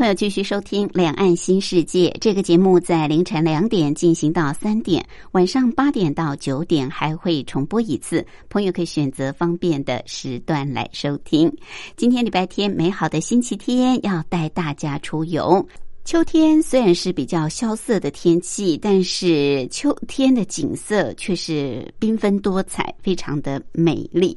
朋友继续收听《两岸新世界》这个节目，在凌晨两点进行到三点，晚上八点到九点还会重播一次。朋友可以选择方便的时段来收听。今天礼拜天，美好的星期天，要带大家出游。秋天虽然是比较萧瑟的天气，但是秋天的景色却是缤纷多彩，非常的美丽。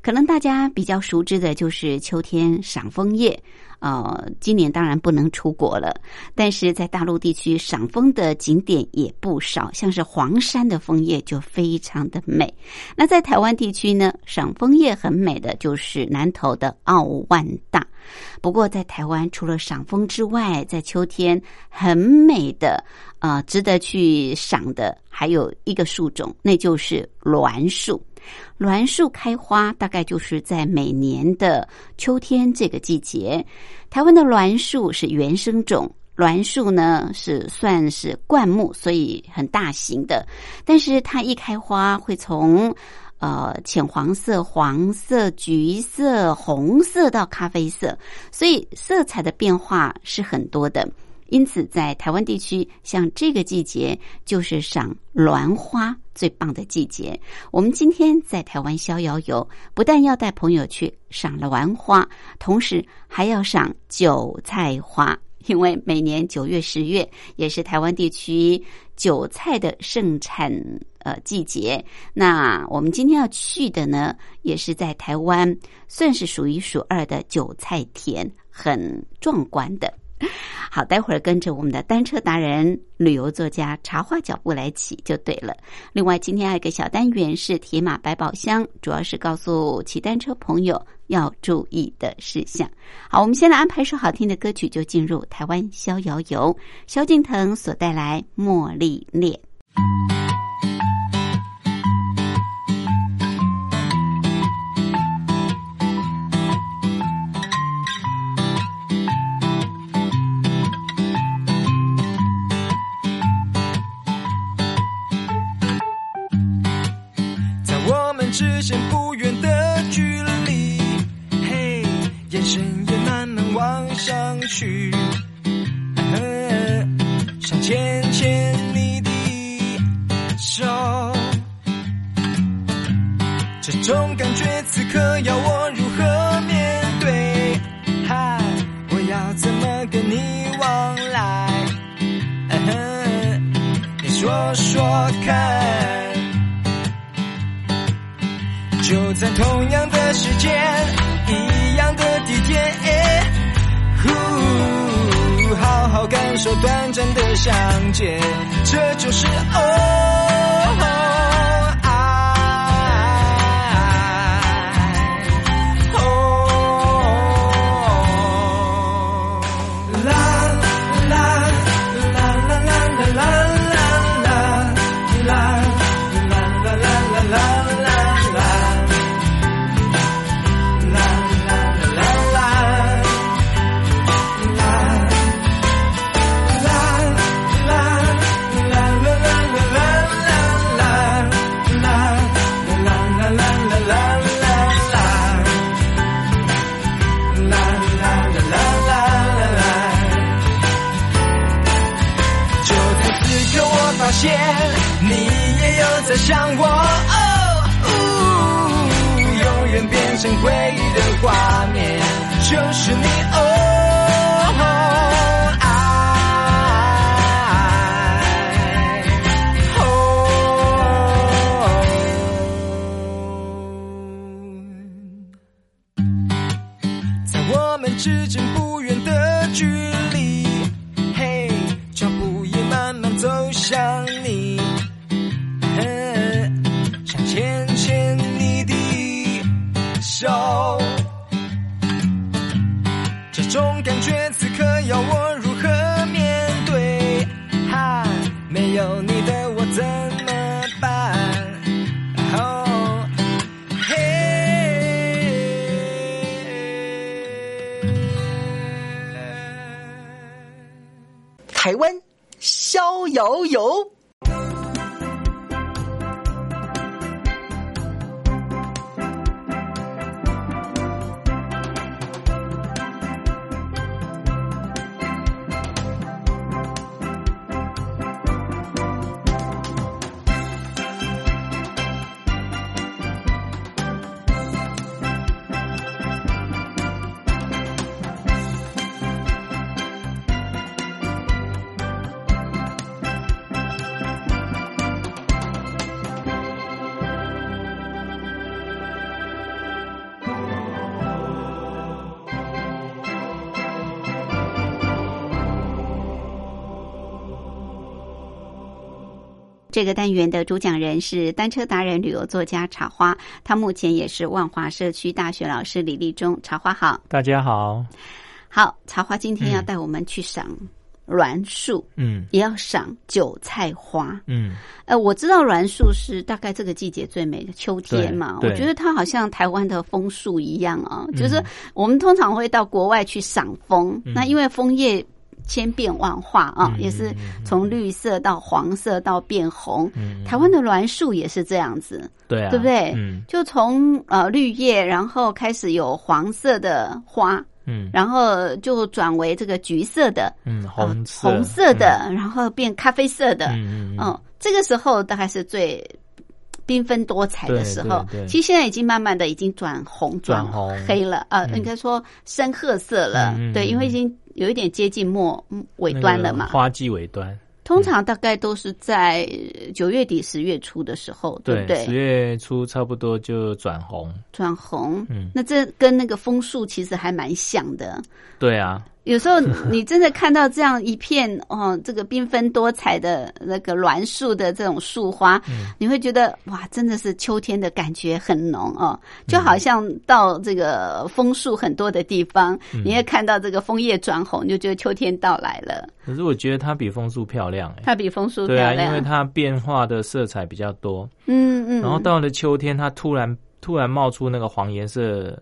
可能大家比较熟知的就是秋天赏枫叶。呃，今年当然不能出国了，但是在大陆地区赏枫的景点也不少，像是黄山的枫叶就非常的美。那在台湾地区呢，赏枫叶很美的就是南投的澳万大。不过在台湾除了赏枫之外，在秋天很美的呃，值得去赏的还有一个树种，那就是栾树。栾树开花大概就是在每年的秋天这个季节。台湾的栾树是原生种，栾树呢是算是灌木，所以很大型的。但是它一开花会从呃浅黄色、黄色、橘色、红色到咖啡色，所以色彩的变化是很多的。因此，在台湾地区，像这个季节就是赏栾花最棒的季节。我们今天在台湾逍遥游，不但要带朋友去赏了栾花，同时还要赏韭菜花，因为每年九月、十月也是台湾地区韭菜的盛产呃季节。那我们今天要去的呢，也是在台湾算是数一数二的韭菜田，很壮观的。好，待会儿跟着我们的单车达人、旅游作家茶话脚步来骑就对了。另外，今天还有一个小单元是铁马百宝箱，主要是告诉骑单车朋友要注意的事项。好，我们先来安排首好听的歌曲，就进入台湾逍遥游。萧敬腾所带来《茉莉恋》。去，想牵牵你的手，这种感觉此刻要我如何面对？嗨，我要怎么跟你往来？你说说看。就在同样的时间，一样的地点，呼，好好感受短暂的相见，这就是哦。这个单元的主讲人是单车达人、旅游作家茶花，他目前也是万华社区大学老师李立忠。茶花好，大家好，好，茶花今天要带我们去赏栾树，嗯也要赏韭菜花。嗯，呃，我知道栾树是大概这个季节最美的秋天嘛，我觉得它好像台湾的枫树一样啊，嗯就是我们通常会到国外去赏枫，那因为枫叶。千变万化啊，嗯也是从绿色到黄色到变红。嗯台湾的栾树也是这样子，对啊，对不对？嗯就从呃绿叶，然后开始有黄色的花，嗯然后就转为这个橘色的、嗯，呃红色红色的，然后变咖啡色的。嗯嗯嗯嗯，这个时候大概是最缤纷多彩的时候。其实现在已经慢慢的已经转红、转红黑了，呃，嗯应该说深褐色了。对，因为已经有一点接近末嗯尾端了嘛。花季尾端，通常大概都是在九月底十月初的时候，对不对，十？月初差不多就转红，转红。嗯，那这跟那个枫树其实还蛮像的。对啊，有时候 你真的看到这样一片哦，这个缤纷多彩的那个栾树的这种树花，嗯。你会觉得哇，真的是秋天的感觉很浓哦，嗯。就好像到这个枫树很多的地方，嗯。你会看到这个枫叶转红，你就觉得秋天到来了。可是我觉得它比枫树漂亮哎，它比枫树漂对啊，亮，因为它变化的色彩比较多，嗯嗯，然后到了秋天，它突然突然冒出那个黄颜色。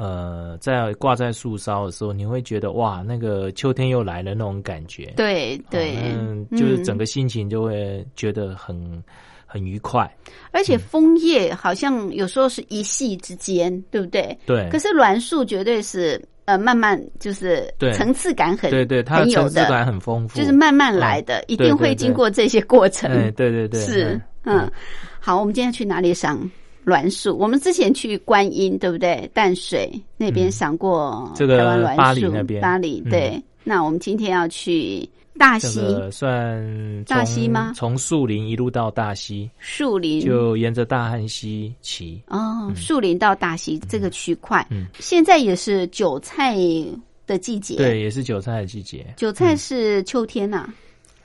呃，在挂在树梢的时候，你会觉得哇，那个秋天又来了那种感觉。对对，嗯，就是整个心情就会觉得很很愉快。而且枫叶好像有时候是一夕之间，对不对？对，可是栾树绝对是呃慢慢就是对。层次感很对对，它的很有的，层次感很丰富，就是慢慢来的，一定会经过这些过程。哎，对对对，是嗯，好，我们今天去哪里赏栾树？我们之前去观音，对不对？淡水那边赏过这个巴黎那边巴黎嗯对。那我们今天要去大这溪个算大溪吗从树林一路到大溪，树林，就沿着大汉溪骑。哦，树林到大溪这个区块，嗯现在也是韭菜的季节。，对，也是韭菜的季节。韭菜是秋天呐、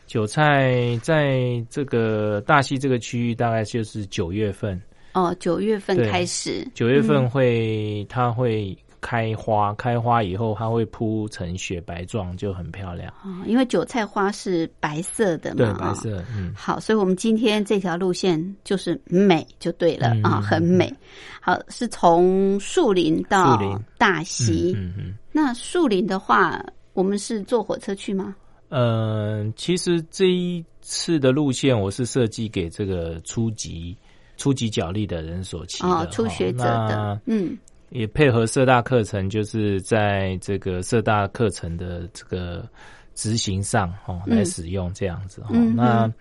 韭菜在这个大溪这个区域，大概就是九月份。哦，九月份开始，九月份会，它会开花，开花以后它会铺成雪白状，就很漂亮。哦，因为韭菜花是白色的嘛，对，哦白色，嗯，好，所以我们今天这条路线就是美就对了、嗯啊，很美。好，是从树林到大溪。嗯嗯。那树林的话，我们是坐火车去吗？嗯，其实这一次的路线我是设计给这个初级初级脚力的人所骑的，哦，初学者的那，嗯，也配合社大课程，就是在这个社大课程的这个执行上哦嗯来使用这样子哦。那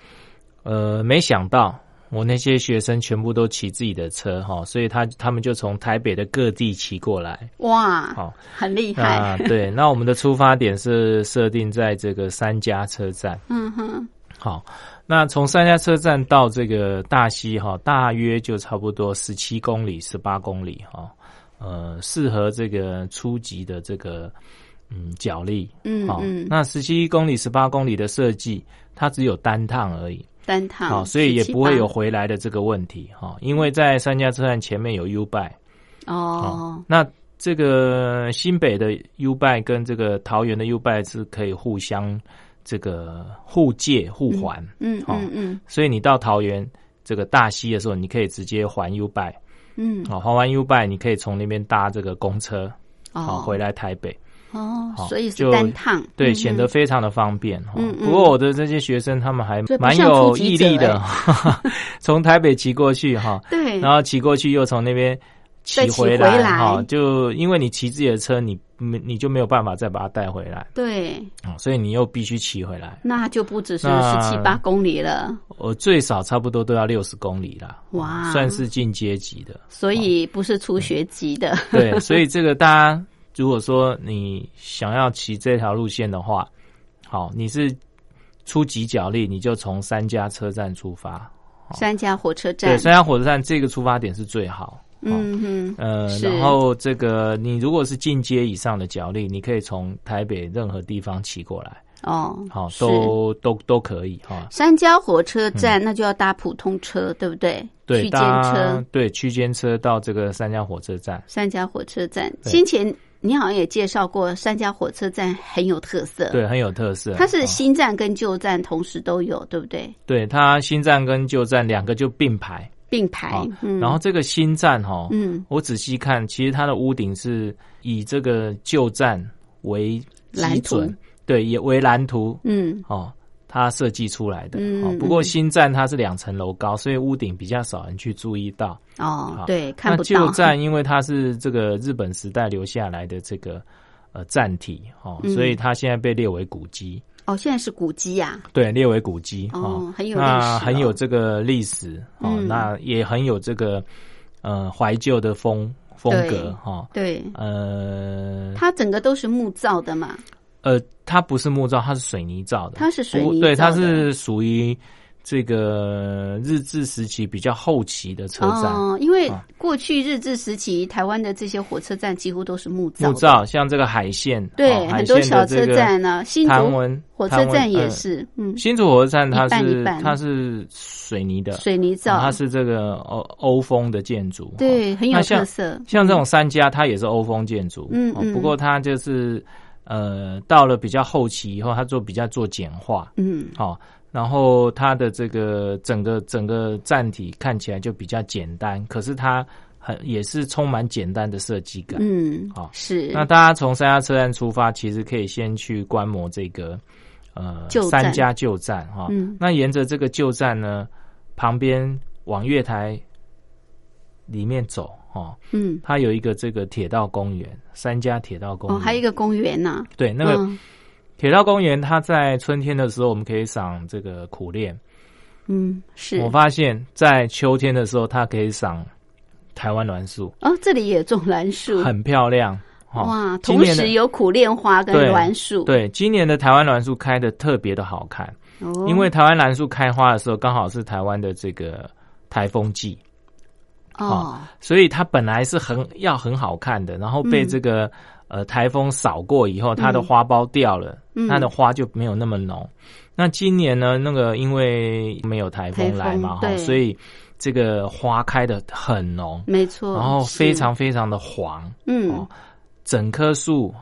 呃，没想到我那些学生全部都骑自己的车哈，所以他他们就从台北的各地骑过来。哇，好，很厉害啊，对，那我们的出发点是设定在这个三家车站。嗯哼，好，那从三家车站到这个大溪哈，大约就差不多十七公里、十八公里哈。呃，适合这个初级的这个嗯脚力。好，嗯嗯，那十七公里、十八公里的设计，它只有单趟而已。单趟，好，所以也不会有回来的这个问题哈，因为在三家车站前面有 U bike。哦，那这个新北的 U bike 跟这个桃园的 U bike 是可以互相这个互借互还。嗯好嗯嗯。所以你到桃园这个大溪的时候，你可以直接还 U bike，嗯，好，还完 U bike，你可以从那边搭这个公车，好哦，回来台北。好，哦所以是就单趟，对，嗯显得非常的方便哈。嗯嗯。不过我的这些学生他们还蛮有毅力的，从台北骑过去哈，对，然后骑过去又从那边骑回来哈，就因为你骑自己的车，你没你就没有办法再把它带回来。对，啊，所以你又必须骑回来。那就不只是十七八公里了，我最少差不多都要六十公里了，哇。算是进阶级的。所以不是初学级的，对，所以这个大家如果说你想要骑这条路线的话，好，你是初级脚力，你就从三家车站出发。三家火车站。对，三家火车站这个出发点是最好。嗯哼，呃，然后这个你如果是进阶以上的脚力，你可以从台北任何地方骑过来，哦，好，都都都可以哈。三家火车站，那就要搭普通车，对不对？嗯对，区间车，对区间车到这个三家火车站。三家火车站。先前你好像也介绍过，三家火车站很有特色。，对，很有特色。它是哦新站跟旧站同时都有，对不对？对它新站跟旧站两个就并排。并排，嗯，然后这个新站哈，嗯，我仔细看，其实它的屋顶是以这个旧站为基准，对，也为蓝图嗯，哦，它设计出来的。嗯哦，不过嗯新站它是两层楼高，所以屋顶比较少人去注意到。哦，对，看那不到。旧站因为它是这个日本时代留下来的这个呃站体哦，嗯所以它现在被列为古迹。哦，现在是古迹呀，对，列为古迹哦很有历那史哦。很有这个历史哦，嗯。那也很有这个呃怀旧的风风格哈。对，呃它整个都是木造的嘛，呃，它不是木造，它是水泥造的。它是水泥对，泥造的。它是属于这个日治时期比较后期的车站。哦，因为啊。过去日治时期台湾的这些火车站几乎都是木造，木造，像这个海线，对，哦很多小车站呢，新竹火车站也呃是，嗯，新竹火车站它是它是水泥的，水泥造，哦它是这个欧欧风的建筑。哦。对，很有特色。像这种三家，它也是欧风建筑，哦嗯。嗯不过它就是呃，到了比较后期以后，它做比较做简化，嗯，好、然后它的这个整个整个站体看起来就比较简单，可是它很也是充满简单的设计感。嗯，好是。那大家从三家车站出发，其实可以先去观摩这个呃旧三家旧站哈、嗯。那沿着这个旧站呢，旁边往月台里面走哦，嗯，它有一个这个铁道公园，三家铁道公园。哦，还有一个公园呐，对那个嗯铁道公园，它在春天的时候我们可以赏这个苦练。嗯是。我发现，在秋天的时候，它可以赏台湾栾树，哦，这里也种栾树，很漂亮。哦哇，同时有苦楝花跟对栾树，对，今年的台湾栾树开的特别的好看，哦，因为台湾栾树开花的时候刚好是台湾的这个台风季，哦，所以它本来是很要很好看的，然后被嗯。这个、呃台风扫过以后，它的花苞掉了，嗯。它的花就没有那么浓。那今年呢，那个因为没有台风来嘛，哈，所以这个花开的很浓，没错，然后非常非常的黄，嗯。哦整棵树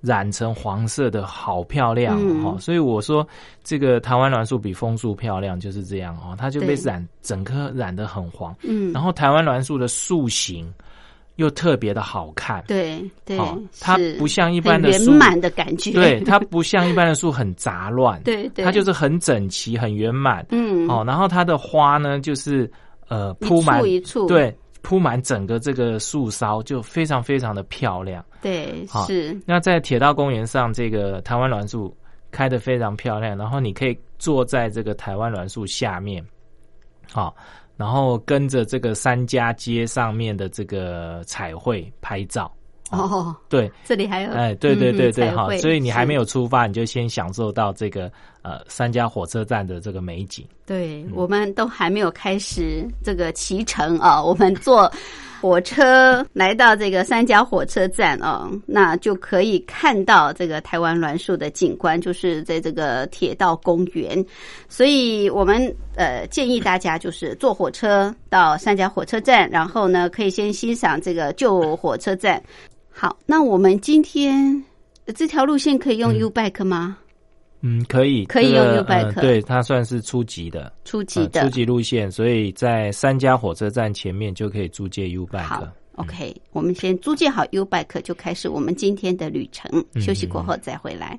染成黄色的，好漂亮嗯。哦！所以我说，这个台湾栾树比枫树漂亮，就是这样哦，它就被染整棵染得很黄。嗯，然后台湾栾树的树形又特别的好看，对对哦，它不像一般的树满的感觉，对，它不像一般的树很杂乱，对对，它就是很整齐、很圆满。嗯，哦，然后它的花呢，就是呃一铺满簇一簇，对，铺满整个这个树梢，就非常非常的漂亮。对好是，那在铁道公园上，这个台湾栾树开的非常漂亮，然后你可以坐在这个台湾栾树下面，好、然后跟着这个三家街上面的这个彩绘拍照。哦，对，这里还有，哎，对对对对，哈、嗯所以你还没有出发，你就先享受到这个呃三家火车站的这个美景。对，嗯我们都还没有开始这个启程啊，我们坐火车来到这个三家火车站哦，那就可以看到这个台湾栾树的景观，就是在这个铁道公园。所以我们呃建议大家就是坐火车到三家火车站，然后呢可以先欣赏这个旧火车站。好，那我们今天这条路线可以用 U Bike 吗？可以，可以这个用 U-Bike 呃对，它算是初级的，初级的，呃初级路线，所以在三家火车站前面就可以租借 U Bike 好。OK，我们先租借好 U Bike，就开始我们今天的旅程。休息过后再回来。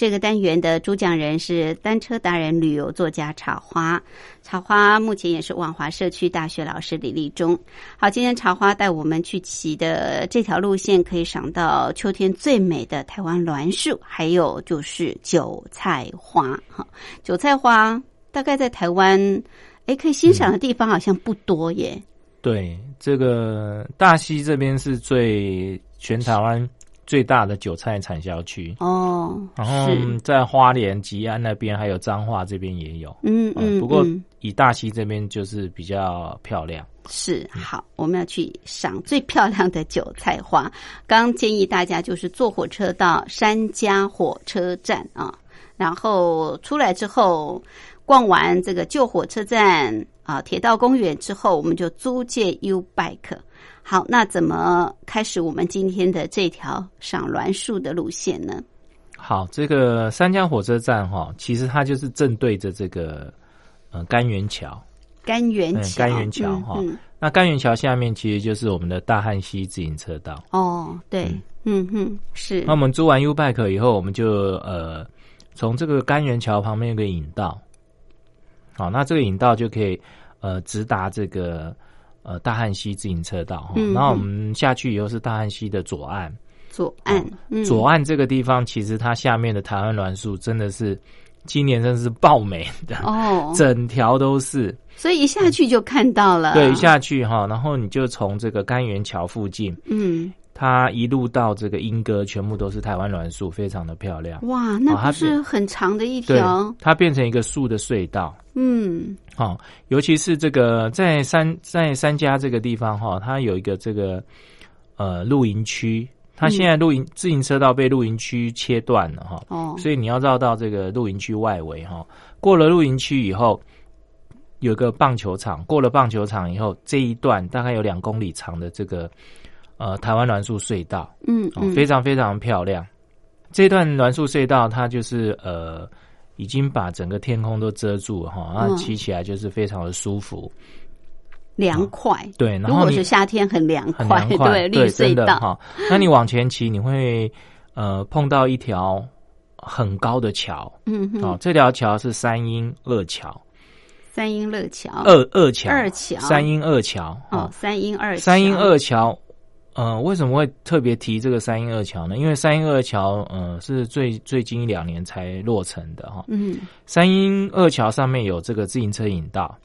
这个单元的主讲人是单车达人、旅游作家茶花。茶花目前也是万华社区大学老师李立忠。好，今天茶花带我们去骑的这条路线，可以赏到秋天最美的台湾栾树，还有就是韭菜花。哈，韭菜花大概在台湾，哎，可以欣赏的地方好像不多耶。对，这个大溪这边是最全台湾。最大的韭菜产销区哦，然后在花莲、吉安那边，还有彰化这边也有，嗯嗯。不过以大溪这边就是比较漂亮。是好，我们要去赏最漂亮的韭菜花。刚建议大家就是坐火车到山家火车站啊，然后出来之后逛完这个旧火车站啊、铁道公园之后，我们就租借 U Bike。好，那怎么开始我们今天的这条赏栾树的路线呢？好，这个三江火车站哈，其实它就是正对着这个呃甘源桥，甘源桥，甘源桥哈。那甘源桥下面其实就是我们的大汉溪自行车道。哦，对，嗯哼，是。那我们租完 U Bike 以后，我们就呃从这个甘源桥旁边有个引道，好，那这个引道就可以呃直达这个呃大汉溪自行车道然后我们下去以后是大汉溪的左岸，左岸，嗯。左岸这个地方其实它下面的台湾栾树真的是今年真的是爆美的，哦，整条都是。所以一下去就看到了，对，一下去哈，然后你就从这个甘源桥附近，嗯，它一路到这个莺歌，全部都是台湾栾树，非常的漂亮。哇，那哦它不是很长的一对条，，它变成一个树的隧道。嗯哦、尤其是这个在三在三家这个地方哈、它有一个这个呃露营区，它现在露营、自行车道被露营区切断了哈、哦，所以你要绕到这个露营区外围哈、过了露营区以后，有个棒球场，过了棒球场以后，这一段大概有两公里长的这个呃台湾栾树隧道，哦，嗯。嗯，非常非常漂亮。这段栾树隧道，它就是呃，已经把整个天空都遮住了哈，然后嗯骑起来就是非常的舒服。凉快，对，然如果后是夏天很凉快，对，绿对，隧的哈。那你往前骑，你会呃碰到一条很高的桥，嗯哼，哦，这条桥是三英二桥，三英二桥，二二桥，二桥。三英二桥，哦。哦，，三英二桥，三英二桥，呃，为什么会特别提这个三英二桥呢？因为三英二桥，呃，是最最近一两年才落成的哈。嗯。三英二桥上面有这个自行车引道，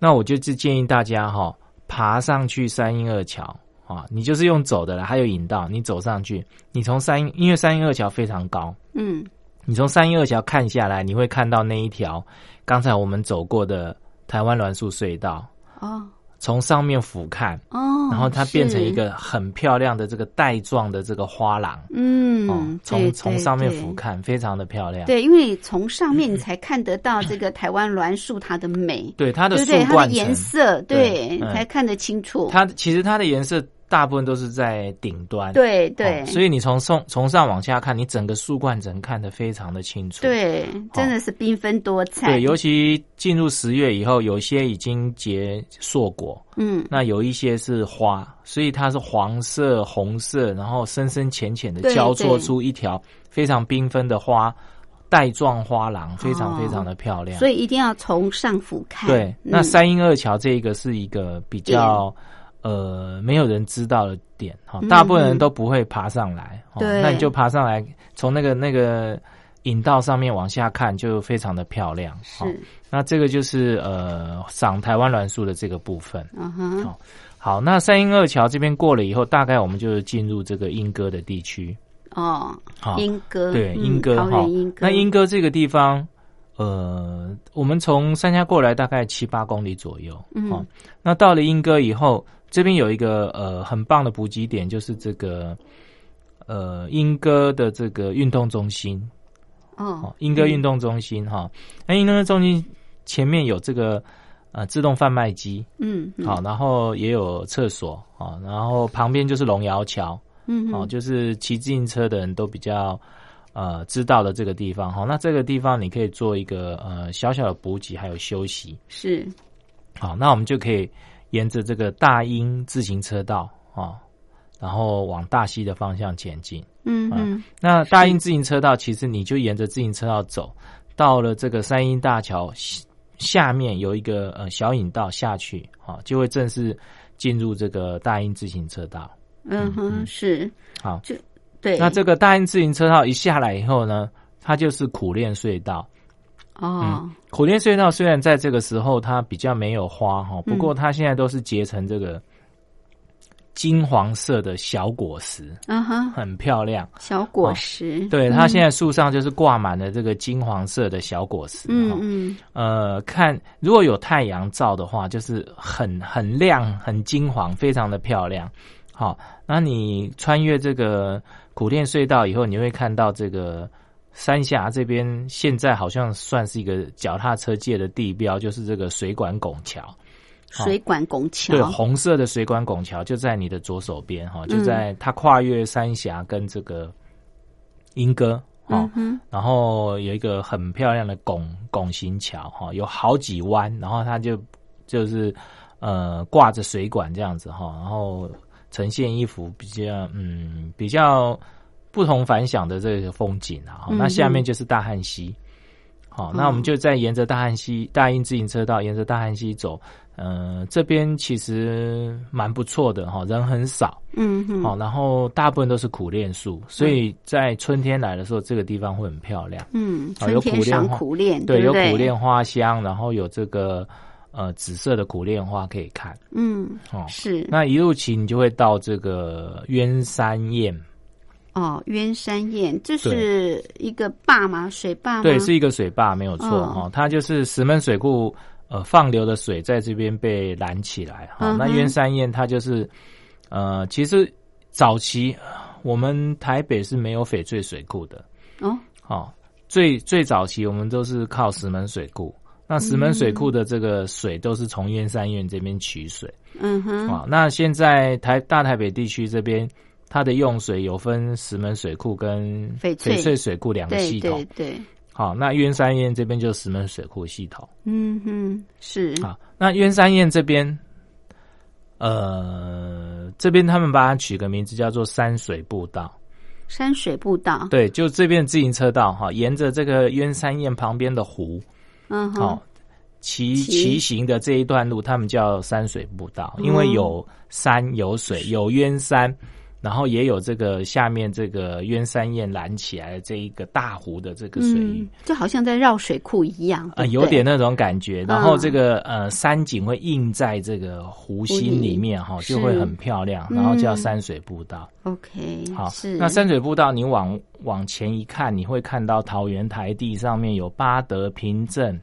那我就是建议大家哈，爬上去三英二桥啊，你就是用走的了，还有引道，你走上去，你从三英，因为三英二桥非常高，嗯，你从三英二桥看下来，你会看到那一条刚才我们走过的台湾栾树隧道，哦从上面俯瞰。哦，然后它变成一个很漂亮的这个带状的这个花廊，嗯，哦，从从上面俯。对瞰，非常的漂亮。对，因为从上面你才看得到这个台湾栾树它的美，对，它的树对对？它的冠颜，色，对，才看得清楚。它其实它的颜色大部分都是在顶端，对对哦，所以你从上从上往下看，你整个树冠层看得非常的清楚。对，真的是缤纷多彩。对，尤其进入十月以后，有些已经结硕果，嗯，那有一些是花，所以它是黄色、红色，然后深深浅浅的交错出一条非常缤纷的花带状花廊，非常哦非常的漂亮。所以一定要从上俯瞰。对，嗯那三英二桥这一个是一个比较呃没有人知道的点哈，嗯大部分人都不会爬上来。哦对那你就爬上来，从那个那个引道上面往下看，就非常的漂亮。哦是，那这个就是呃赏台湾栾树的这个部分。嗯哼，好好，那三英二桥这边过了以后，大概我们就进入这个莺歌的地区。哦，好，莺歌，对，嗯莺歌桃哈那莺歌这个地方，呃，我们从三峡过来大概七八公里左右。嗯哦，那到了莺歌以后，这边有一个呃很棒的补给点，就是这个呃莺歌的这个运动中心。哦哦，，莺歌运动中心哈，那莺歌中心前面有这个呃自动贩卖机，嗯，嗯好，，然后也有厕所啊，然后旁边就是龙窑桥。哦，嗯哦，就是骑自行车的人都比较呃知道的这个地方哈。那这个地方你可以做一个呃小小的补给，还有休息。是，好，那我们就可以沿着这个大英自行车道啊，然后往大溪的方向前进。嗯嗯，那大英自行车道其实你就沿着自行车道走，到了这个三英大桥下下面有一个呃小引道下去啊，就会正式进入这个大英自行车道。嗯哼，是，好，就对，那这个大英自行车道一下来以后呢，它就是苦练隧道。哦，苦练隧道虽然在这个时候它比较没有花哈，不过嗯它现在都是结成这个金黄色的小果实，嗯哼，很漂亮。小果实，对，它现在树上就是挂满了这个金黄色的小果实。嗯呃，看如果有太阳照的话，就是很很亮、很金黄，非常的漂亮。好，那你穿越这个苦练隧道以后，你会看到这个三峡这边现在好像算是一个脚踏车界的地标，就是这个水管拱桥。水管拱桥，对，红色的水管拱桥就在你的左手边哈，就在它跨越三峡跟这个莺歌。哈嗯，然后有一个很漂亮的拱拱形桥哈，有好几弯，然后它就就是呃挂着水管这样子哈，然后呈现一幅比较嗯比较不同凡响的这个风景啊。嗯那下面就是大汉溪，好，那我们就再沿着大汉溪大英自行车道，沿着大汉溪走。呃，这边其实蛮不错的哈，人很少，嗯哼，好，然后大部分都是苦练树，所以在春天来的时候，这个地方会很漂亮。嗯，好有苦练花苦练，对，对有苦练花香，然后有这个呃紫色的苦练花可以看嗯，哦。是那一路骑，你就会到这个鸳山堰，哦，鸢山堰这是一个坝吗？水坝吗？对，是一个水坝，没有错嗯哦。它就是石门水库呃放流的水在这边被拦起来哈、嗯那鸢山堰它就是呃，其实早期我们台北是没有翡翠水库的哦，哦，最最早期我们都是靠石门水库。那石门水库的这个水都是从鸢山堰这边取水嗯哼，啊、那现在台大台北地区这边，它的用水有分石门水库跟翡翠。水库两个系统。对。对，好，那鸳山堰这边就是石门水库系统。嗯哼，是。好，那鸳山堰这边，呃，这边他们把它取个名字叫做山水步道。山水步道，对，就这边自行车道哈，沿着这个鸳山堰旁边的湖，嗯好、哼，骑骑。骑行的这一段路，他们叫山水步道，因为嗯有山有水，有鸢山，然后也有这个下面这个鸢山堰拦起来的这一个大湖的这个水域嗯。，就好像在绕水库一样，呃，对不对有点那种感觉，然后嗯这个呃山景会映在这个湖心里面哈，是就会很漂亮，嗯然后叫山水步道。OK，好是，那山水步道你往往前一看，你会看到桃园台地上面有八德平镇，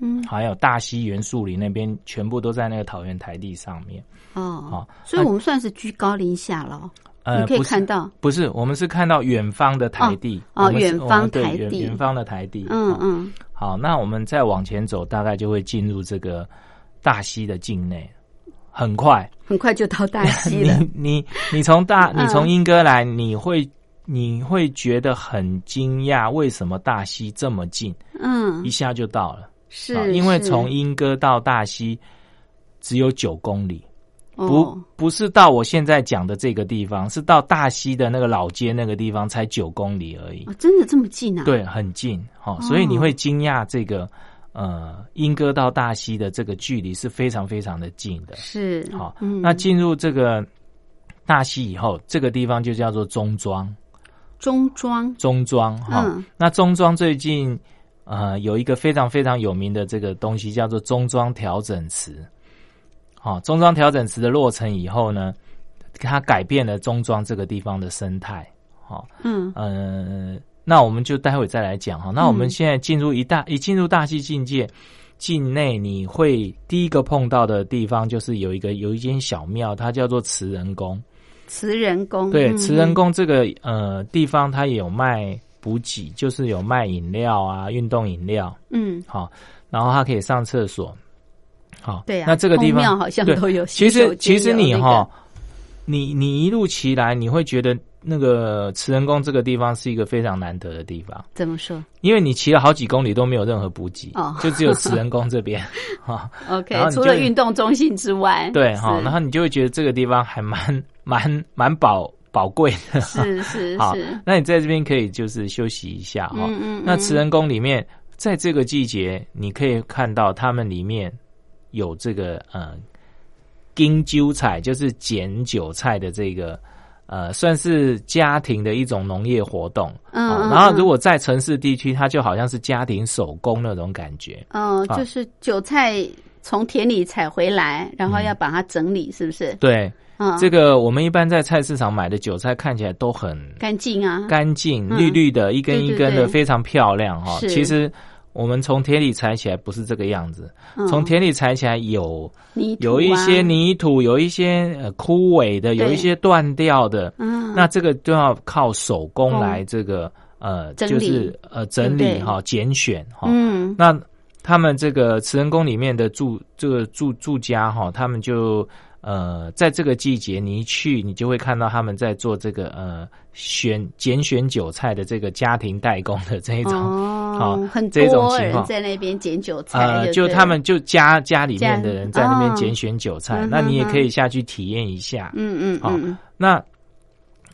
嗯。还有大溪原树林那边，全部都在那个桃园台地上面。哦。好，所以我们算是居高临下了，呃，你可以看到，不是，我们是看到远方的台地。哦哦我们是远方台地。远远方的台地。好。嗯。嗯，好，那我们再往前走，大概就会进入这个大溪的境内，很快。很快就到大溪了，你你你从大嗯。你从英歌来，你会你会觉得很惊讶，为什么大溪这么近，嗯。一，下就到了？啊是，因为是从莺歌到大溪只有九公里，不哦不是到我现在讲的这个地方，是到大溪的那个老街那个地方才九公里而已。哦，真的这么近啊？，对，很近，好、所以你会惊讶这个呃莺歌到大溪的这个距离是非常非常的近的。是，好，嗯，那进入这个大溪以后，这个地方就叫做中庄。中庄，中庄哈，嗯那中庄最近呃有一个非常非常有名的这个东西叫做中庄调整池。好、中庄调整池的落成以后呢，它改变了中庄这个地方的生态。好、嗯呃，那我们就待会再来讲哈。那我们现在进入一大一进入大溪境界，境内你会第一个碰到的地方就是有一个有一间小庙，它叫做慈仁宫。慈仁宫，对，嗯慈仁，宫这个呃地方，它也有卖补给，就是有卖饮料啊，运动饮料，嗯，好、然后他可以上厕所，好、对啊，那这个地方好像都有其实其实你哈、你你一路骑来，你会觉得那个慈仁宫这个地方是一个非常难得的地方，怎么说？因为你骑了好几公里都没有任何补给，哦。就只有慈仁宫这边。哈、？OK，除了运动中心之外，对哈、然后你就会觉得这个地方还蛮蛮蛮宝宝贵。的，是是 好是，，那你在这边可以就是休息一下哈、嗯嗯，那慈仁宫里面，在这个季节，你可以看到他们里面有这个呃金韭菜，就是捡韭菜的这个呃，算是家庭的一种农业活动。嗯，嗯哦然后如嗯果在城市地区，它就好像是家庭手工那种感觉。嗯，啊就是韭菜从田里采回来，然后嗯。要把它整理，是不是？对，嗯，这个我们一般在菜市场买的韭菜看起来都很干净啊，干净、嗯。绿绿的，一根一根的，非常漂亮哈。是。其实我们从田里采起来不是这个样子，嗯。从田里采起来有有一啊些，泥土，有一些呃枯萎的，有一些断掉的，嗯，那这个都要靠手工工。来这个呃，就是呃整理哈，拣选哈。嗯。那他们这个慈仁宫里面的住这个住住家哈，他们就呃在这个季节你一去，你就会看到他们在做这个呃选拣选韭菜的这个家庭代工的这一种。哦，好很多人在那边捡韭菜，呃，就他们就家家里面的人在那边哦拣选韭菜，嗯那你也可以下去体验一下。嗯嗯好嗯，那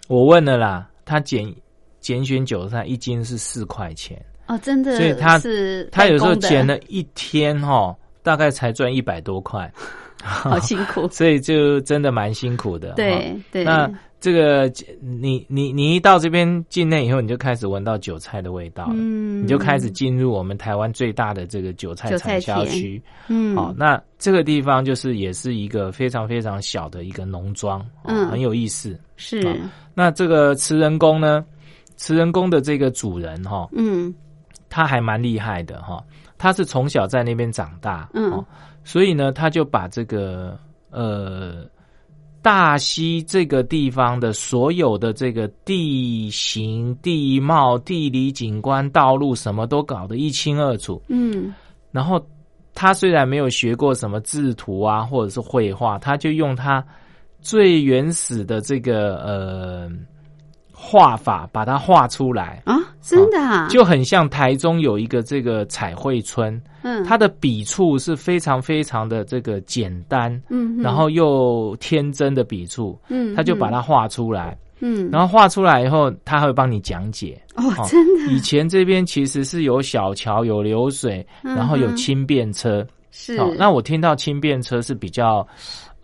我问了啦，他拣拣选韭菜一斤是四块钱，哦，真的，所以他是他有时候代工的。拣了一天哈、大概才赚一百多块，好辛苦，所以就真的蛮辛苦的。对对，那这个你你你一到这边境内以后，你就开始闻到韭菜的味道了，嗯。你就开始进入我们台湾最大的这个韭菜产销区。嗯，好、那这个地方就是也是一个非常非常小的一个农庄，哦嗯。很有意思。是。好那这个慈仁宫呢，慈仁宫的这个主人哈、嗯。他还蛮厉害的哈、他是从小在那边长大，嗯哦，所以呢，他就把这个呃大溪这个地方的所有的这个地形、地貌、地理景观、道路什么都搞得一清二楚。嗯然后他虽然没有学过什么制图啊，或者是绘画，他就用他最原始的这个呃画法把它画出来。啊，真的啊，就很像台中有一个这个彩绘村，嗯。它的笔触是非常非常的这个简单，嗯，然后又天真的笔触，嗯，他就把它画出来，嗯，然后画出来以后，他会帮你讲解。哦，哦真的以前这边其实是有小桥、有流水，然后有轻便车。是。哦，那我听到轻便车是比较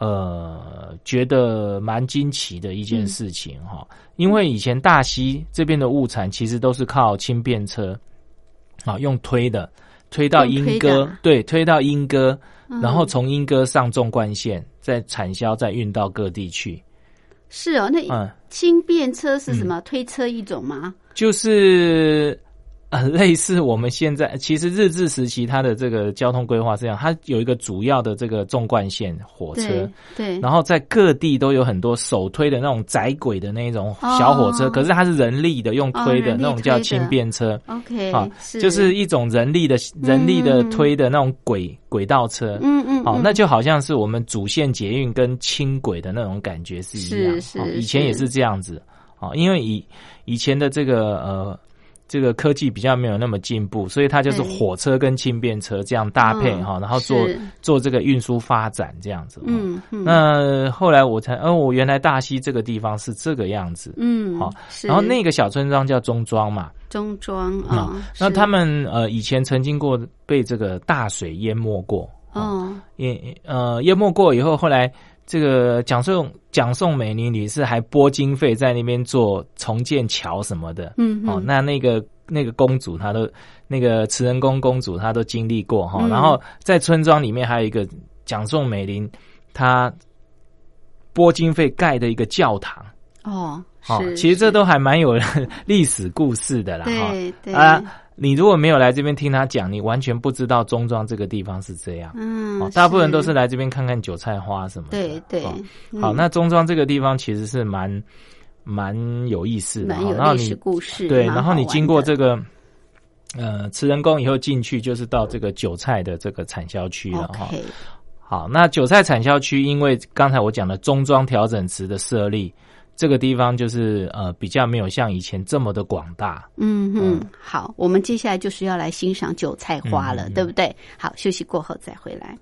呃觉得蛮惊奇的一件事情哈、因为以前大溪这边的物产其实都是靠轻便车啊用推的，推到莺歌对，推到莺歌，然后从莺歌上纵贯线，再产销，再运到各地去。是哦，那嗯，轻便车是什么？推车一种吗？就是呃，类似我们现在其实日治时期它的这个交通规划是这样，它有一个主要的这个纵贯线火车对，对，然后在各地都有很多手推的那种窄轨的那种小火车，哦可是它是人力的，用推的、哦那种叫轻便车。OK，啊，就是一种人力的人力的推的那种轨轨道车，嗯嗯，好、嗯那就好像是我们主线捷运跟轻轨的那种感觉是一样，是是哦以前也是是这样子，啊，因为以以前的这个呃这个科技比较没有那么进步，所以它就是火车跟轻便车这样搭配嗯哈、然后做做这个运输发展这样子，哦嗯嗯。那后来我才，哦，我原来大溪这个地方是这个样子，嗯好然后那个小村庄叫中庄嘛，中庄啊、那他们呃以前曾经过被这个大水淹没过，哦。淹呃淹没过以后，后来这个蒋宋蒋宋美龄女士还拨经费在那边做重建桥什么的，哦，嗯。哦那那个那个公主她都那个慈仁宫公主她都经历过哈、嗯。然后在村庄里面还有一个蒋宋美龄她拨经费盖的一个教堂。哦哦，是，其实这都还蛮有 历史故事的啦，哈。啊，你如果没有来这边听他讲，你完全不知道中庄这个地方是这样。嗯哦，大部分人都是来这边看看韭菜花什么的。对对哦，嗯好，那中庄这个地方其实是蛮蛮有意思的蛮哈。然后有历史你故事，对，然后你经过这个呃慈仁宫以后进去，就是到这个韭菜的这个产销区了哈。好，那韭菜产销区，因为刚才我讲的中庄调整池的设立，这个地方就是呃比较没有像以前这么的广大。嗯嗯，好，我们接下来就是要来欣赏韭菜花了，对不对？好，休息过后再回来。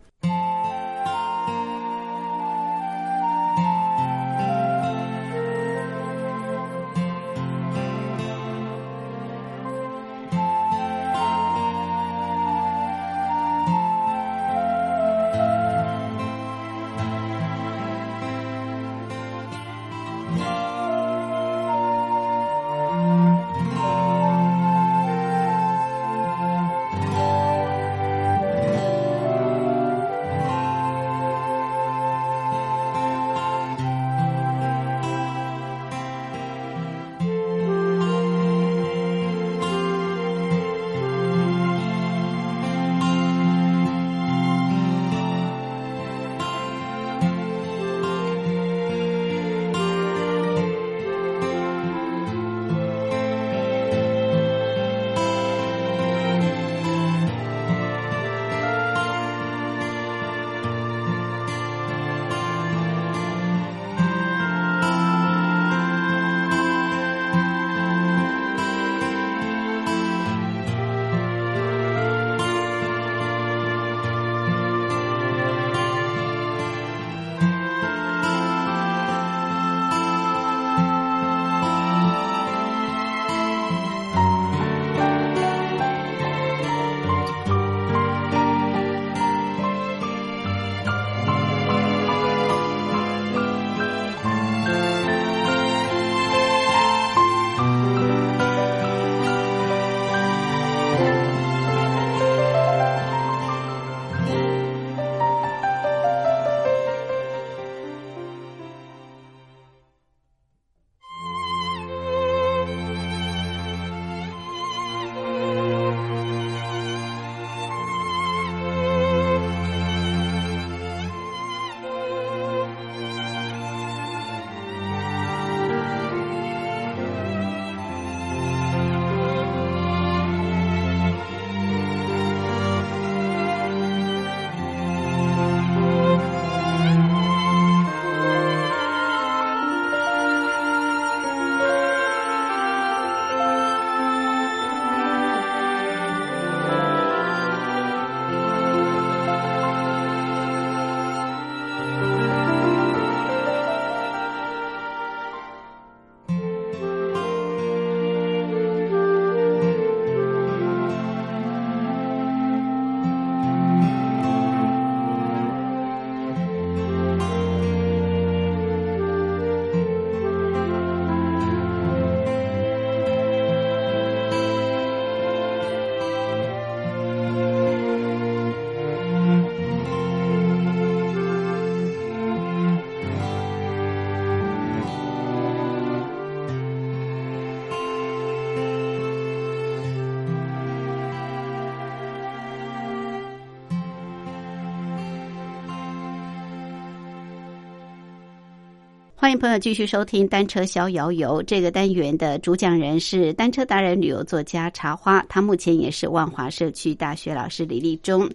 欢迎朋友继续收听《单车逍遥游》这个单元的主讲人是单车达人、旅游作家茶花，他目前也是万华社区大学老师李立忠。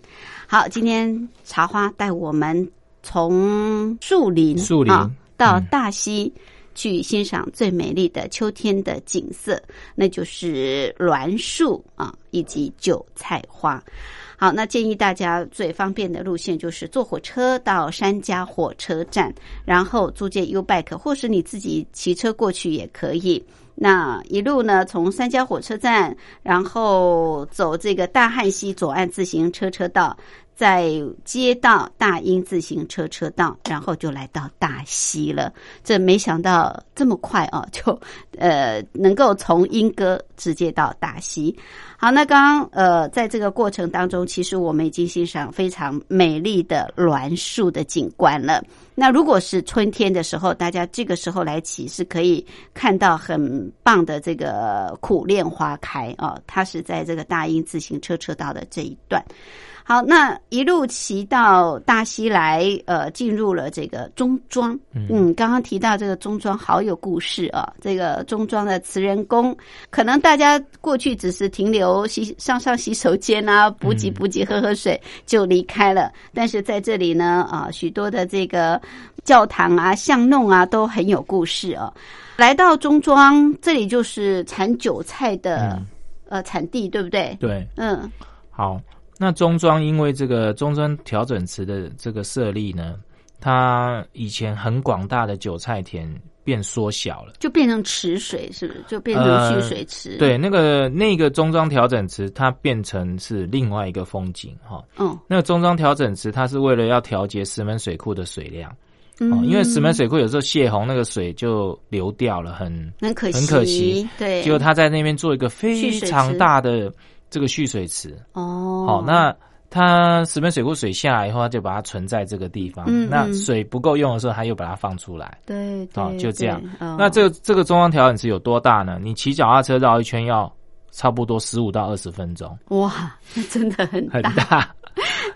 好，今天茶花带我们从树林、树林啊、到嗯大溪。去欣赏最美丽的秋天的景色，那就是栾树啊，以及韭菜花。好，那建议大家最方便的路线就是坐火车到三家火车站，然后租借 U bike，或是你自己骑车过去也可以。那一路呢，从三家火车站，然后走这个大汉溪左岸自行车车道，在街道大英自行车车道，然后就来到大溪了。这没想到这么快哦，就呃能够从莺歌直接到大溪。好，那刚刚呃，在这个过程当中，其实我们已经欣赏非常美丽的栾树的景观了。那如果是春天的时候，大家这个时候来骑是可以看到很棒的这个苦楝花开哦，它是在这个大英自行车车道的这一段。好，那一路骑到大溪来，呃，进入了这个中庄。嗯，刚刚提到这个中庄好有故事啊。这个中庄的慈仁宫，可能大家过去只是停留洗上上洗手间啊，补给补给喝喝水就离开了。但是在这里呢，啊，许多的这个教堂啊、巷弄啊都很有故事啊。来到中庄，这里就是产韭菜的、呃产地，对不对？对，嗯好，那中庄因为这个中庄调整池的这个设立呢，它以前很广大的韭菜田变缩小了。就变成池水，是不是？就变成蓄水池。，对，那个那个中庄调整池，它变成是另外一个风景哈。嗯那个中庄调整池，它是为了要调节石门水库的水量哦，嗯，因为石门水库有时候泄洪，那个水就流掉了，很很可惜，很可惜。对，结果他在那边做一个非常大的这个蓄水池。哦，好，那它石门水库水下来以后，它就把它存在这个地方。那水不够用的时候，它又把它放出来。对好对，就这样。哦那这个这个中央调整池有多大呢？你骑脚踏车绕一圈要差不多十五到二十分钟，哇，那真的很 很大，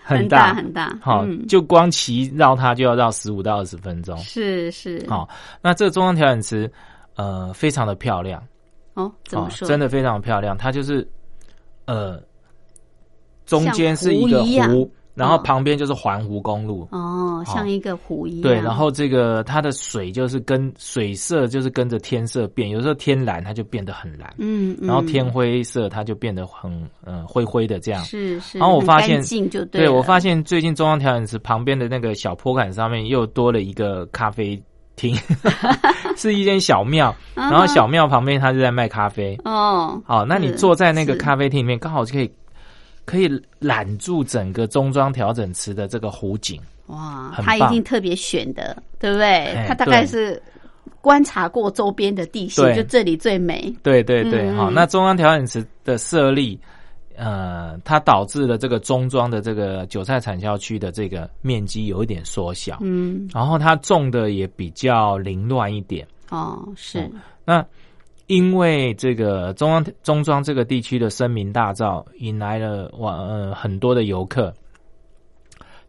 很大，很大。好，嗯就光骑绕它就要绕十五到二十分钟。是是，好，那这个中央调整池，呃，非常的漂亮，哦，怎么哦说？真的非常的漂亮。它就是，呃，中间是一个湖湖，然后嗯旁边就是环湖公路。哦，像一个湖一样。对，然后这个它的水就是跟水色就是跟着天色变，有时候天蓝它就变得很蓝，嗯，嗯，然后天灰色它就变得很嗯、呃灰灰的这样。是是，然后我发现对了我发现最近中央调整池旁边的那个小坡坎上面又多了一个咖啡厅，是一间小庙，然后小庙旁边他就在卖咖啡。哦，好，那你坐在那个咖啡厅里面，刚好就可以可以揽住整个中庄调整池的这个湖景。哇，他一定特别选的，对不对？哎他大概是观察过周边的地形，就这里最美。对对对，嗯好、那中央调整池的设立，呃，它导致了这个中庄的这个韭菜产销区的这个面积有一点缩小，嗯，然后它种的也比较凌乱一点。哦，是，那因为这个中央中庄这个地区的声名大噪，引来了往呃很多的游客，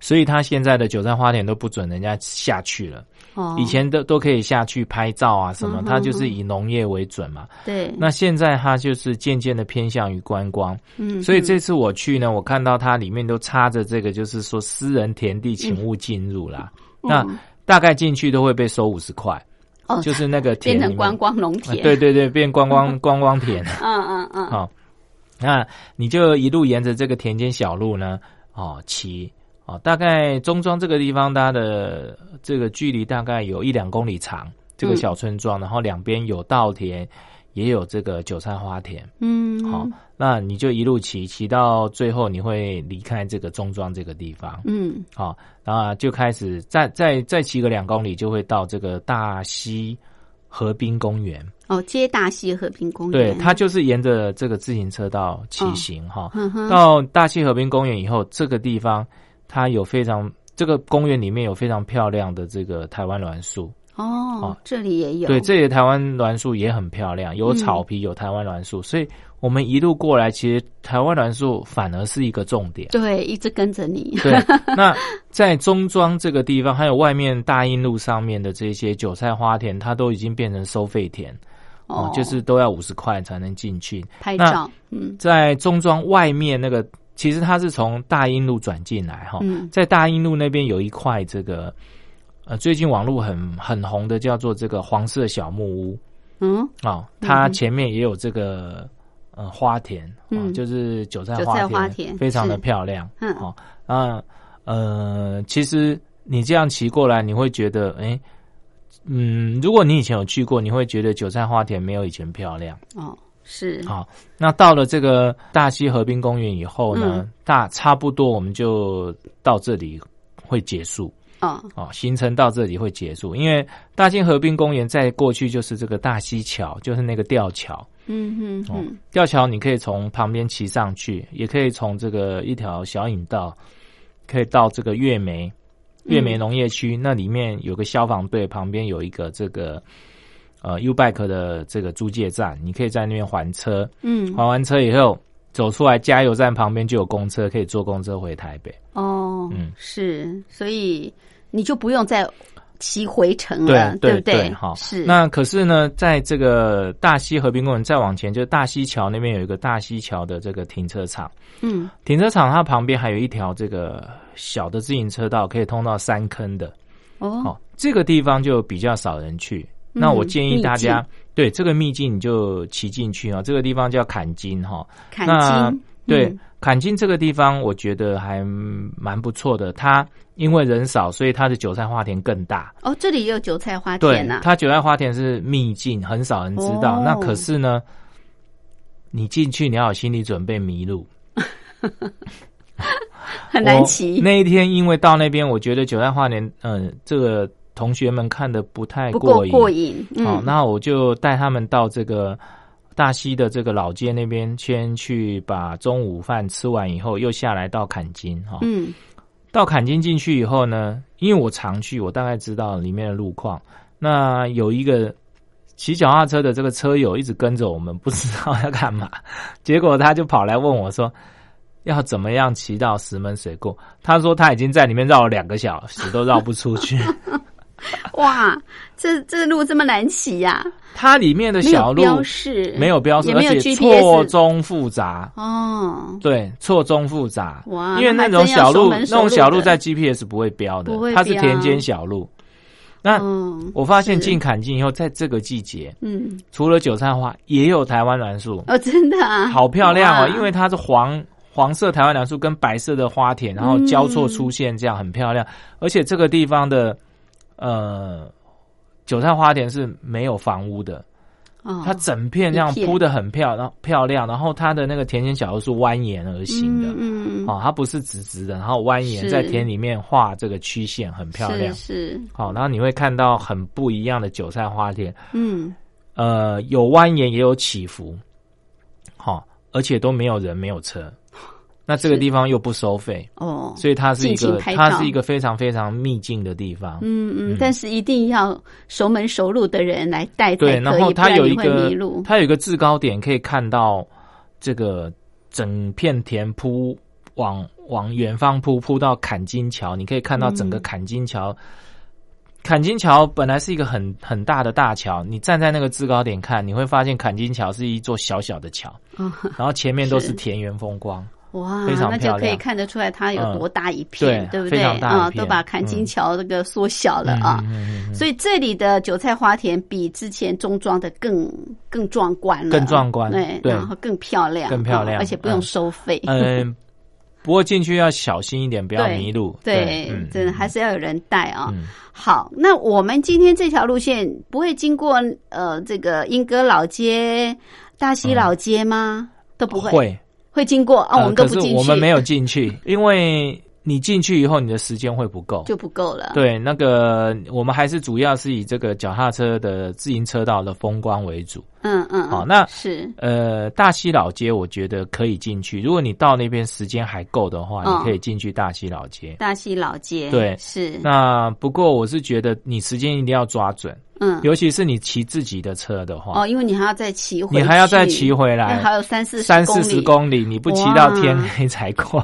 所以他现在的韭菜花田都不准人家下去了。哦，以前都都可以下去拍照啊什么它就是以农业为准嘛。对，那现在它就是渐渐的偏向于观光，嗯，所以这次我去呢，我看到它里面都插着这个，就是说私人田地，请勿进入啦。那嗯大概进去都会被收五十块，哦就是那个田变成观光农啊田，对，对对，变观光观光田。嗯嗯嗯，好、那你就一路沿着这个田间小路呢，哦，骑哦，大概中庄这个地方，它的这个距离大概有一两公里长，这个嗯。小村庄，然后两边有稻田，也有这个韭菜花田。嗯，好、那你就一路骑，骑到最后你会离开这个中庄这个地方。嗯，好、然后就开始再再再骑个两公里，就会到这个大溪河滨公园。哦，接大溪河滨公园。对，它就是沿着这个自行车道骑行哈、嗯，到大溪河滨公园以后，这个地方它有非常这个公园里面有非常漂亮的这个台湾栾树。哦哦，这里也有，对，这里的台湾栾树也很漂亮，有嗯草皮，有台湾栾树，所以我们一路过来，其实台湾栾树反而是一个重点。对，一直跟着你。对，那在中庄这个地方，还有外面大英路上面的这些韭菜花田，它都已经变成收费田哦，就是都要五十块才能进去拍照。嗯，在中庄外面那个，其实它是从大英路转进来哈，在大英路那边有一块这个，呃，最近网络很很红的叫做这个黄色小木屋。嗯，哦，它前面也有这个。呃，花田，嗯，就是韭菜花田，非常的漂亮，嗯，好，那呃，其实你这样骑过来，你会觉得，哎，嗯，如果你以前有去过，你会觉得韭菜花田没有以前漂亮，哦，是，好，那到了这个大溪河滨公园以后呢，大差不多我们就到这里会结束，哦，哦，行程到这里会结束，因为大溪河滨公园在过去就是这个大溪桥，就是那个吊桥。嗯哼，哦，吊桥你可以从旁边骑上去，也可以从这个一条小引道，可以到这个月梅月梅农业区，那里面有个消防队，旁边有一个这个呃 U bike 的这个租借站，你可以在那边还车。嗯，还完车以后走出来，加油站旁边就有公车，可以坐公车回台北。哦，嗯，是，所以你就不用再。骑回城了，对不对？好，是。那可是呢，在这个大溪和平公园再往前，就是大溪桥那边有一个大溪桥的这个停车场。嗯，停车场它旁边还有一条这个小的自行车道，可以通到山坑的。哦，这个地方就比较少人去。那我建议大家，对这个秘境你就骑进去啊。这个地方叫坎金哈。坎金。对，坎金这个地方我觉得还蛮不错的。它因为人少，所以它的韭菜花田更大。哦，这里也有韭菜花田啊。它韭菜花田是秘境，很少人知道。那可是呢，你进去你要有心理准备迷路，很难骑。那一天因为到那边，我觉得韭菜花田，嗯，这个同学们看的不太过瘾。过瘾。哦，那我就带他们到这个。大溪的这个老街那边，先去把中午饭吃完以后，又下来到坎金哈。嗯，到坎金进去以后呢，因为我常去，我大概知道里面的路况。那有一个骑脚踏车的这个车友一直跟着我们，不知道要干嘛。结果他就跑来问我说：“要怎么样骑到石门水库？”他说他已经在里面绕了两个小时，都绕不出去。哇，这这路这么难骑呀！它里面的小路标示，没有标示，而且错综复杂哦。对，错综复杂哇！因为那种小路，那种小路在 GPS 不会标的，它是田间小路。那我发现进坎进以后，在这个季节，嗯，除了韭菜花，也有台湾栾树哦，真的啊，好漂亮哦！因为它是黄黄色台湾栾树跟白色的花田，然后交错出现，这样很漂亮。而且这个地方的。呃，韭菜花田是没有房屋的，它整片这样铺的很漂亮，漂亮。然后它的那个田间小路是蜿蜒而行的，嗯哦，它不是直直的，然后蜿蜒在田里面画这个曲线，很漂亮。是，好，然后你会看到很不一样的韭菜花田，嗯，呃，有蜿蜒也有起伏，好，而且都没有人，没有车。那这个地方又不收费哦，所以它是一个它是一个非常非常秘境的地方。嗯嗯，但是一定要熟门熟路的人来带对，然后它有一个它有一个制高点，可以看到这个整片田铺往往远方铺铺到坎金桥，你可以看到整个坎金桥。坎金桥本来是一个很很大的大桥，你站在那个制高点看，你会发现坎金桥是一座小小的桥，然后前面都是田园风光。哇，非常那就可以看得出来它有多大一片，对不对？啊，都把坎金桥这个缩小了啊，所以这里的韭菜花田比之前中庄的更更壮观了，更壮观，对，然后更漂亮，更漂亮，而且不用收费。嗯，不过进去要小心一点，不要迷路。对，真的还是要有人带啊。好，那我们今天这条路线不会经过呃这个英歌老街、大溪老街吗？都不会。会。会经过啊，我们都不进去。我们没有进去，因为你进去以后，你的时间会不够。就不够了。，对，那个我们还是主要是以这个脚踏车的自行车道的风光为主。嗯嗯，嗯好那是呃，大溪老街我觉得可以进去，如果你到那边时间还够的话，嗯你可以进去大溪老街。大溪老街，对是那不过我是觉得你时间一定要抓准，嗯尤其是你骑自己的车的话，哦，因为你还要再骑回，你还要再骑回来还有三四三四十，公里，你不骑到天黑才快。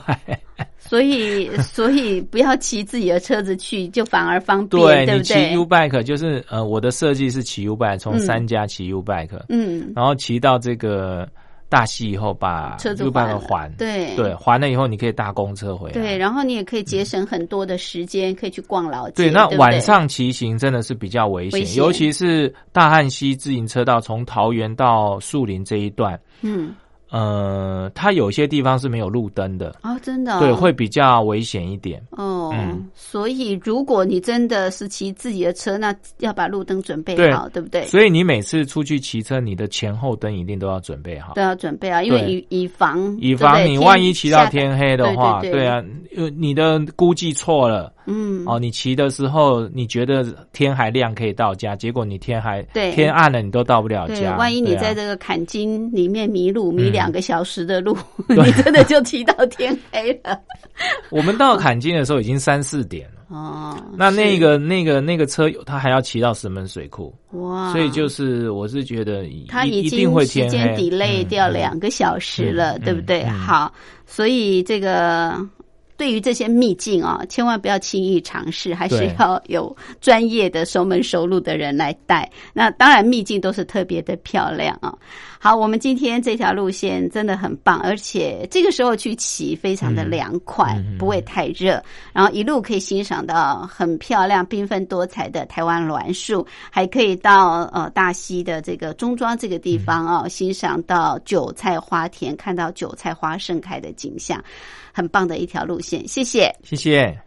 所以 所以不要骑自己的车子去，就反而方便，对你骑对？不对？U bike 就是呃，我的设计是骑 U bike，从嗯。三家骑 U bike，、嗯，然后骑到这个大溪以后，把车子 U 还 bike 了。还，对。对，还了以后你可以搭公车回来。对，然后你也可以节省很多的时间，可以去逛老街。对，那晚上骑行真的是比较危险，危险。尤其是大汉溪自行车道从桃园到树林这一段，嗯呃，它有些地方是没有路灯的，哦，真的哦、对，会比较危险一点。哦，嗯所以如果你真的是骑自己的车，那要把路灯准备对好，对不对？所以你每次出去骑车，你的前后灯一定都要准备好。都要准备啊，因为以以防以防你万一骑到天黑的话，对啊，呃，你的估计错了嗯哦。你骑的时候，你觉得天还亮可以到家，结果你天还对天暗了，你都到不了，家。万一你在这个坎金里面迷路，迷嗯两个小时的路，你真的就骑到天黑了。我们到坎金的时候已经三四点了。哦，那那个那个那个车友他还要骑到石门水库，哇，所以就是我是觉得他已一定经时间黑 delay 嗯掉嗯两个小时了，嗯对不对？嗯好，所以这个对于这些秘境啊，千万不要轻易尝试，还是要有专业的熟门熟路的人来带。那当然，秘境都是特别的漂亮啊。好，我们今天这条路线真的很棒，而且这个时候去骑非常的凉快，不会太热，然后一路可以欣赏到很漂亮、缤纷多彩的台湾栾树，还可以到呃大溪的这个中庄这个地方哦，欣赏到韭菜花田，看到韭菜花盛开的景象，很棒的一条路线。谢谢。谢谢。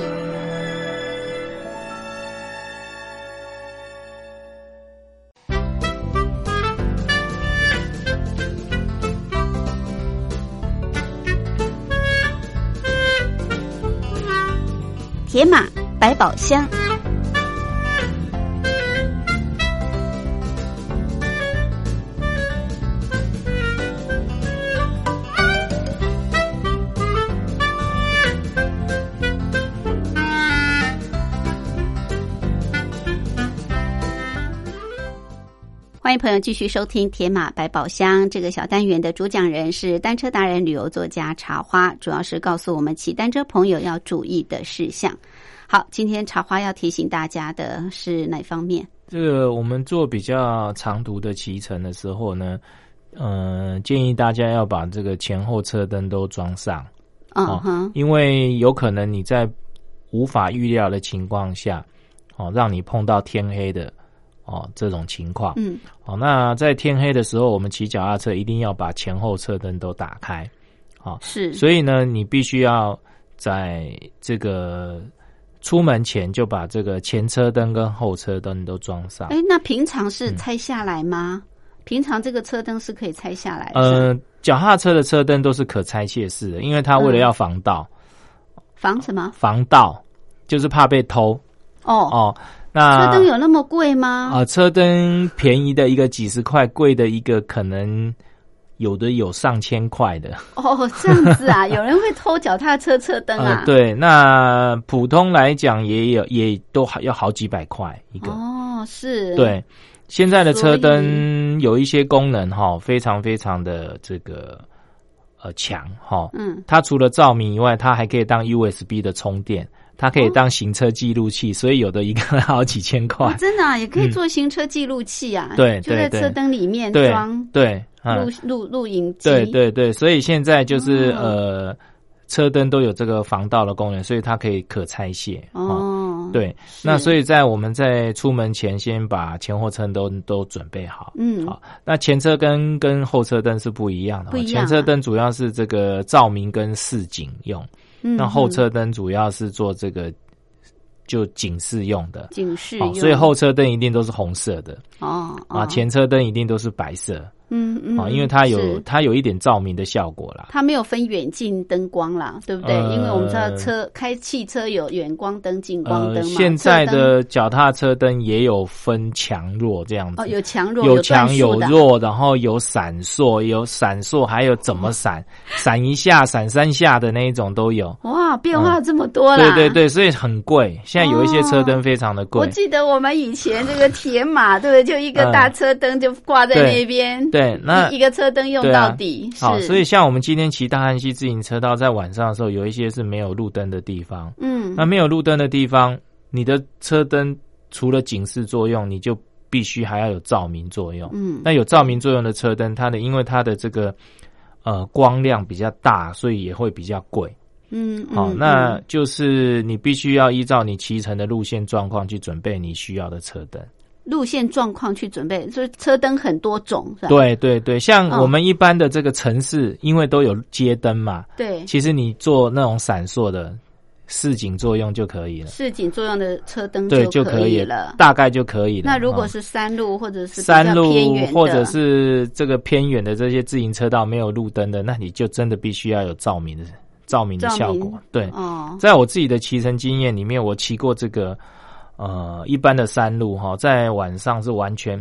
铁马百宝箱。欢迎朋友继续收听《铁马百宝箱》这个小单元的主讲人是单车达人、旅游作家茶花，主要是告诉我们骑单车朋友要注意的事项。好，今天茶花要提醒大家的是哪方面？这个我们做比较长途的骑乘的时候呢，嗯、建议大家要把这个前后车灯都装上，嗯哦哼，因为有可能你在无法预料的情况下，哦，让你碰到天黑的哦这种情况。嗯好，那在天黑的时候，我们骑脚踏车一定要把前后车灯都打开。好，是，所以呢，你必须要在这个出门前就把这个前车灯跟后车灯都装上。哎，那平常嗯是拆下来吗？平常这个车灯是可以拆下来的，呃，脚踏车的车灯都是可拆卸式的，因为它为了要防盗，防什么？防盗就是怕被偷哦，哦。那车灯有那么贵吗？啊、车灯便宜的一个几十块，贵的一个可能有的有上千块的。哦，这样子啊，有人会偷脚踏车车灯啊？呃，，对，那普通来讲也有，也都好要好几百块一个。哦，是，，对，现在的车灯有一些功能哈，非常非常的这个呃强哈。嗯，它除了照明以外，它还可以当 USB 的充电，它可以哦当行车记录器，所以有的一个好几千块。哦。真的啊，也可以做行车记录器啊，嗯对就在车灯里面装对，嗯录录录影机，对对对，所以现在就是、哦。呃，车灯都有这个防盗的功能，所以它可以可拆卸。哦，哦，对，那所以在我们在出门前，先把前后车灯都准备好。嗯，好，那前车灯跟后车灯是不一样的哦，不一样啊。前车灯主要是这个照明跟示警用，嗯那后嗯车灯主要是做这个就警示用的。警示用，所以后车灯一定都是红色的。哦啊，哦前车灯一定都是白色嗯嗯啊，因为它有它有一点照明的效果啦。它没有分远近灯光啦，对不对？呃因为我们知道车开汽车有远光灯、近光灯呃，嘛。现在的脚踏车灯也有分强弱这样子哦，有强弱，有强有弱，然后有闪烁，有闪烁，还有怎么闪，闪一下、闪三下的那一种都有。哇，变化这么多啦！对对对，所以很贵。现在有一些车灯非常的贵。我记得我们以前这个铁马，对不对？就一个大车灯就挂在那边，嗯对，那一一个车灯用到底。好，是所以像我们今天骑大汉溪自行车道，在晚上的时候，有一些是没有路灯的地方。嗯那没有路灯的地方，你的车灯除了警示作用，你就必须还要有照明作用。嗯，那有照明作用的车灯，它的因为它的这个呃光亮比较大，所以也会比较贵。嗯好、嗯那嗯就是你必须要依照你骑乘的路线状况去准备你需要的车灯。路线状况去准备，所以车灯很多种，是吧？对对对，像哦我们一般的这个城市，因为都有街灯嘛，对，其实你做那种闪烁的示警作用就可以了。市井作用的车灯对，就可以了，。大概就可以了。哦那如果是山路或者是山路或者是这个偏远的这些自行车道没有路灯的，那你就真的必须要有照明的照明的效果。对，哦，在我自己的骑乘经验里面，我骑过这个呃一般的山路哈，在晚上是完全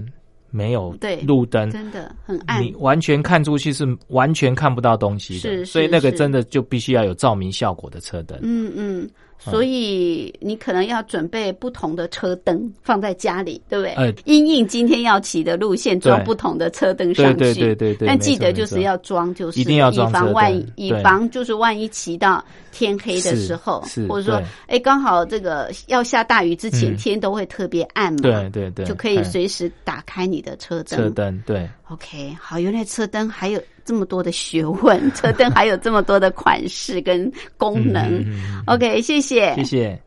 没有对路灯，真的很暗。你完全看出去是完全看不到东西的，所以那个真的就必须要有照明效果的车灯。嗯嗯，所以你可能要准备不同的车灯放在家里，对不对？哎。因应今天要骑的路线，装不同的车灯上去。对对对对对但记得就是要装，就是一定要装以防万一，以防就是万一骑到天黑的时候，是或者说对。哎刚好这个要下大雨之前，嗯。天都会特别暗嘛，对对对，就可以哎随时打开你的车灯。车灯，对，OK，好，原来车灯还有这么多的学问，车灯还有这么多的款式跟功能。OK，谢谢，谢谢。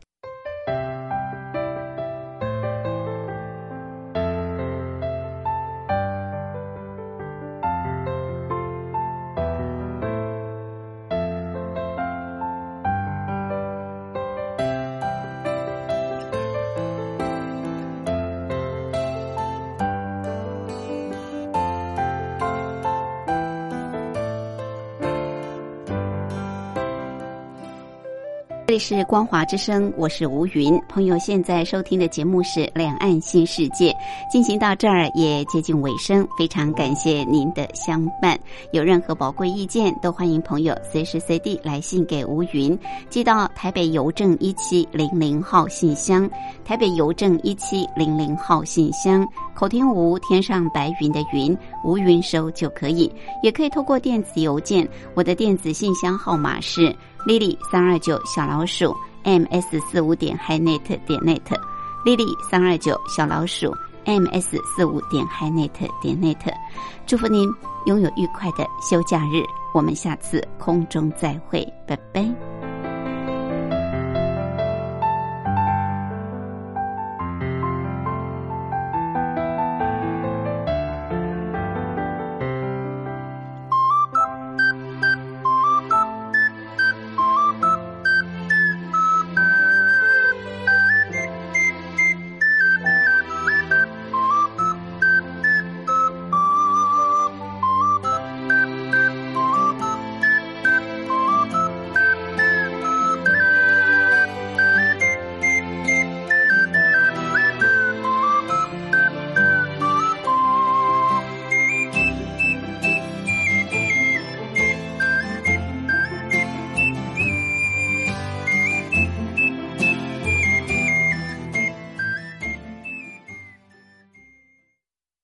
这是光华之声，我是吴云。朋友现在收听的节目是《两岸新世界》，进行到这儿也接近尾声，非常感谢您的相伴。有任何宝贵意见，都欢迎朋友随时随地来信给吴云，寄到台北邮政一七零零号信箱，台北邮政一七零零号信箱。口天吴，天上白云的云，吴云收就可以，也可以透过电子邮件，我的电子信箱号码是。Lily 三二九小老鼠 ms 四五点 hinet 点 net，lily 三二九小老鼠 ms 四五点 hinet 点 net，祝福您拥有愉快的休假日，我们下次空中再会，拜拜。